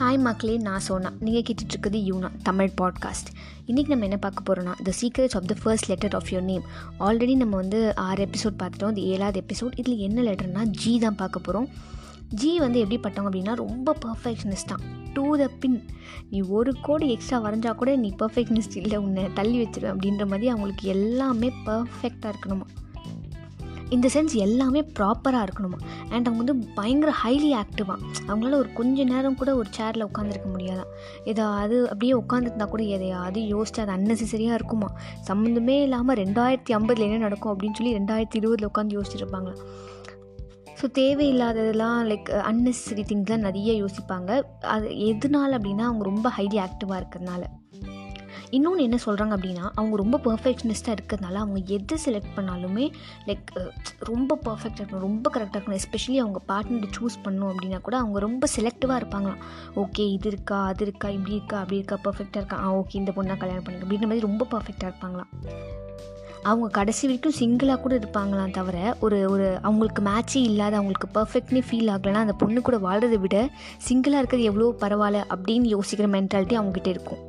Hi மக்களே நான் சோனா. நீங்கள் கேட்டுட்ருக்குது யூனா தமிழ் பாட்காஸ்ட் இன்றைக்கி நம்ம என்ன பார்க்க போகிறோம்னா the secrets of the first letter of your name already நம்ம வந்து ஆறு எபிசோட் பார்த்துட்டோம். இது ஏழாவது எபிசோட் இதில் என்ன லெட்டர்னா ஜி தான் பார்க்க போகிறோம் ஜி வந்து எப்படிப்பட்டவங்க அப்படின்னா ரொம்ப பர்ஃபெக்ஷனிஸ்ட் தான். டூ த பின் நீ ஒரு கோடி எக்ஸ்ட்ரா வரைஞ்சா கூட நீ பர்ஃபெக்ட்னஸ்ட் இல்லை உன்னை தள்ளி வச்சிருவேன் அப்படின்ற மாதிரி அவங்களுக்கு எல்லாமே பர்ஃபெக்டாக இருக்கணுமா? இந்த சென்ஸ் எல்லாமே ப்ராப்பராக இருக்கணுமா? அண்ட் அவங்க வந்து பயங்கர ஹைலி ஆக்டிவாக அவங்களால ஒரு கொஞ்ச நேரம் கூட ஒரு சேரில் உட்காந்துருக்க முடியாதான் ஏதாவது அப்படியே உட்காந்துருந்தா கூட எதையாவது யோசிச்சு அது அன்னெசரியாக இருக்குமா? சம்மந்தமே இல்லாமல் ரெண்டாயிரத்தி ஐம்பதில் என்ன நடக்கும் அப்படின்னு சொல்லி ரெண்டாயிரத்தி இருபதில் உட்காந்து யோசிச்சுருப்பாங்களா ஸோ தேவையில்லாததெல்லாம் லைக் அன்னெசரி திங்ஸ்லாம் நிறைய யோசிப்பாங்க. அது எதனால் அப்படின்னா அவங்க ரொம்ப ஹைலி ஆக்டிவாக இருக்கிறதுனால. இன்னொன்று என்ன சொல்கிறாங்க அப்படின்னா அவங்க ரொம்ப பர்ஃபெக்ஷனிஸ்ட்டாக இருக்கிறதுனால அவங்க எது செலக்ட் பண்ணாலுமே லைக் ரொம்ப பர்ஃபெக்டாக இருக்கணும் ரொம்ப கரெக்டாக இருக்கணும் எஸ்பெஷலி அவங்க பார்ட்னர் சூஸ் பண்ணணும் அப்படின்னா கூட அவங்க ரொம்ப செலக்டிவாக இருப்பாங்களாம். ஓகே இது இருக்கா அது இருக்கா இப்படி இருக்கா அப்படி இருக்கா பர்ஃபெக்டாக இருக்கா? ஆ ஓகே இந்த பொண்ணாக கல்யாணம் பண்ணிக்க அப்படின்ற மாதிரி ரொம்ப பர்ஃபெக்டாக இருப்பாங்களாம். அவங்க கடைசி வரைக்கும் சிங்கிளாக கூட இருப்பாங்களாம் தவிர ஒரு ஒரு அவங்களுக்கு மேட்சே இல்லாத அவங்களுக்கு பர்ஃபெக்ட்னே ஃபீல் ஆகலைன்னா அந்த பொண்ணு கூட வாழ்கிறத விட சிங்கிளாக இருக்கிறது எவ்வளோ பரவாயில்ல அப்படின்னு யோசிக்கிற மென்டாலிட்டி அவங்ககிட்ட இருக்கும்.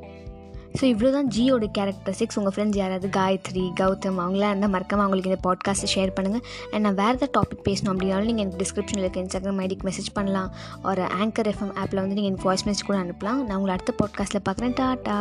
ஸோ இவ்வளோ தான் ஜியோட கேரக்டரிஸ்டிக்ஸ் உங்கள் ஃப்ரெண்ட்ஸ் யாராவது? காயத்ரி கௌதம் அவங்களாம் இருந்தால் மறக்காமல் அவங்களுக்கு இந்த பாட்காஸ்ட்டை ஷேர் பண்ணுங்கள் அண்ட் நான் வேறு ஏதாவது டாபிக் பேசணும் அப்படின்னாலும் நீங்கள் எனக்கு டிஸ்கிரிப்ஷனில் இருக்க இன்ஸ்டாகிராம் ஐடிக்கு மெசேஜ் பண்ணலாம். ஒரு ஆங்கர் எஃப்எம் ஆப்பில் வந்து நீங்கள் எனக்கு வாய்ஸ் மெசேஜ் கூட அனுப்பலாம். நான் உங்களை அடுத்த பாட்காஸ்ட்டில் பார்க்குறேன். டாட்டா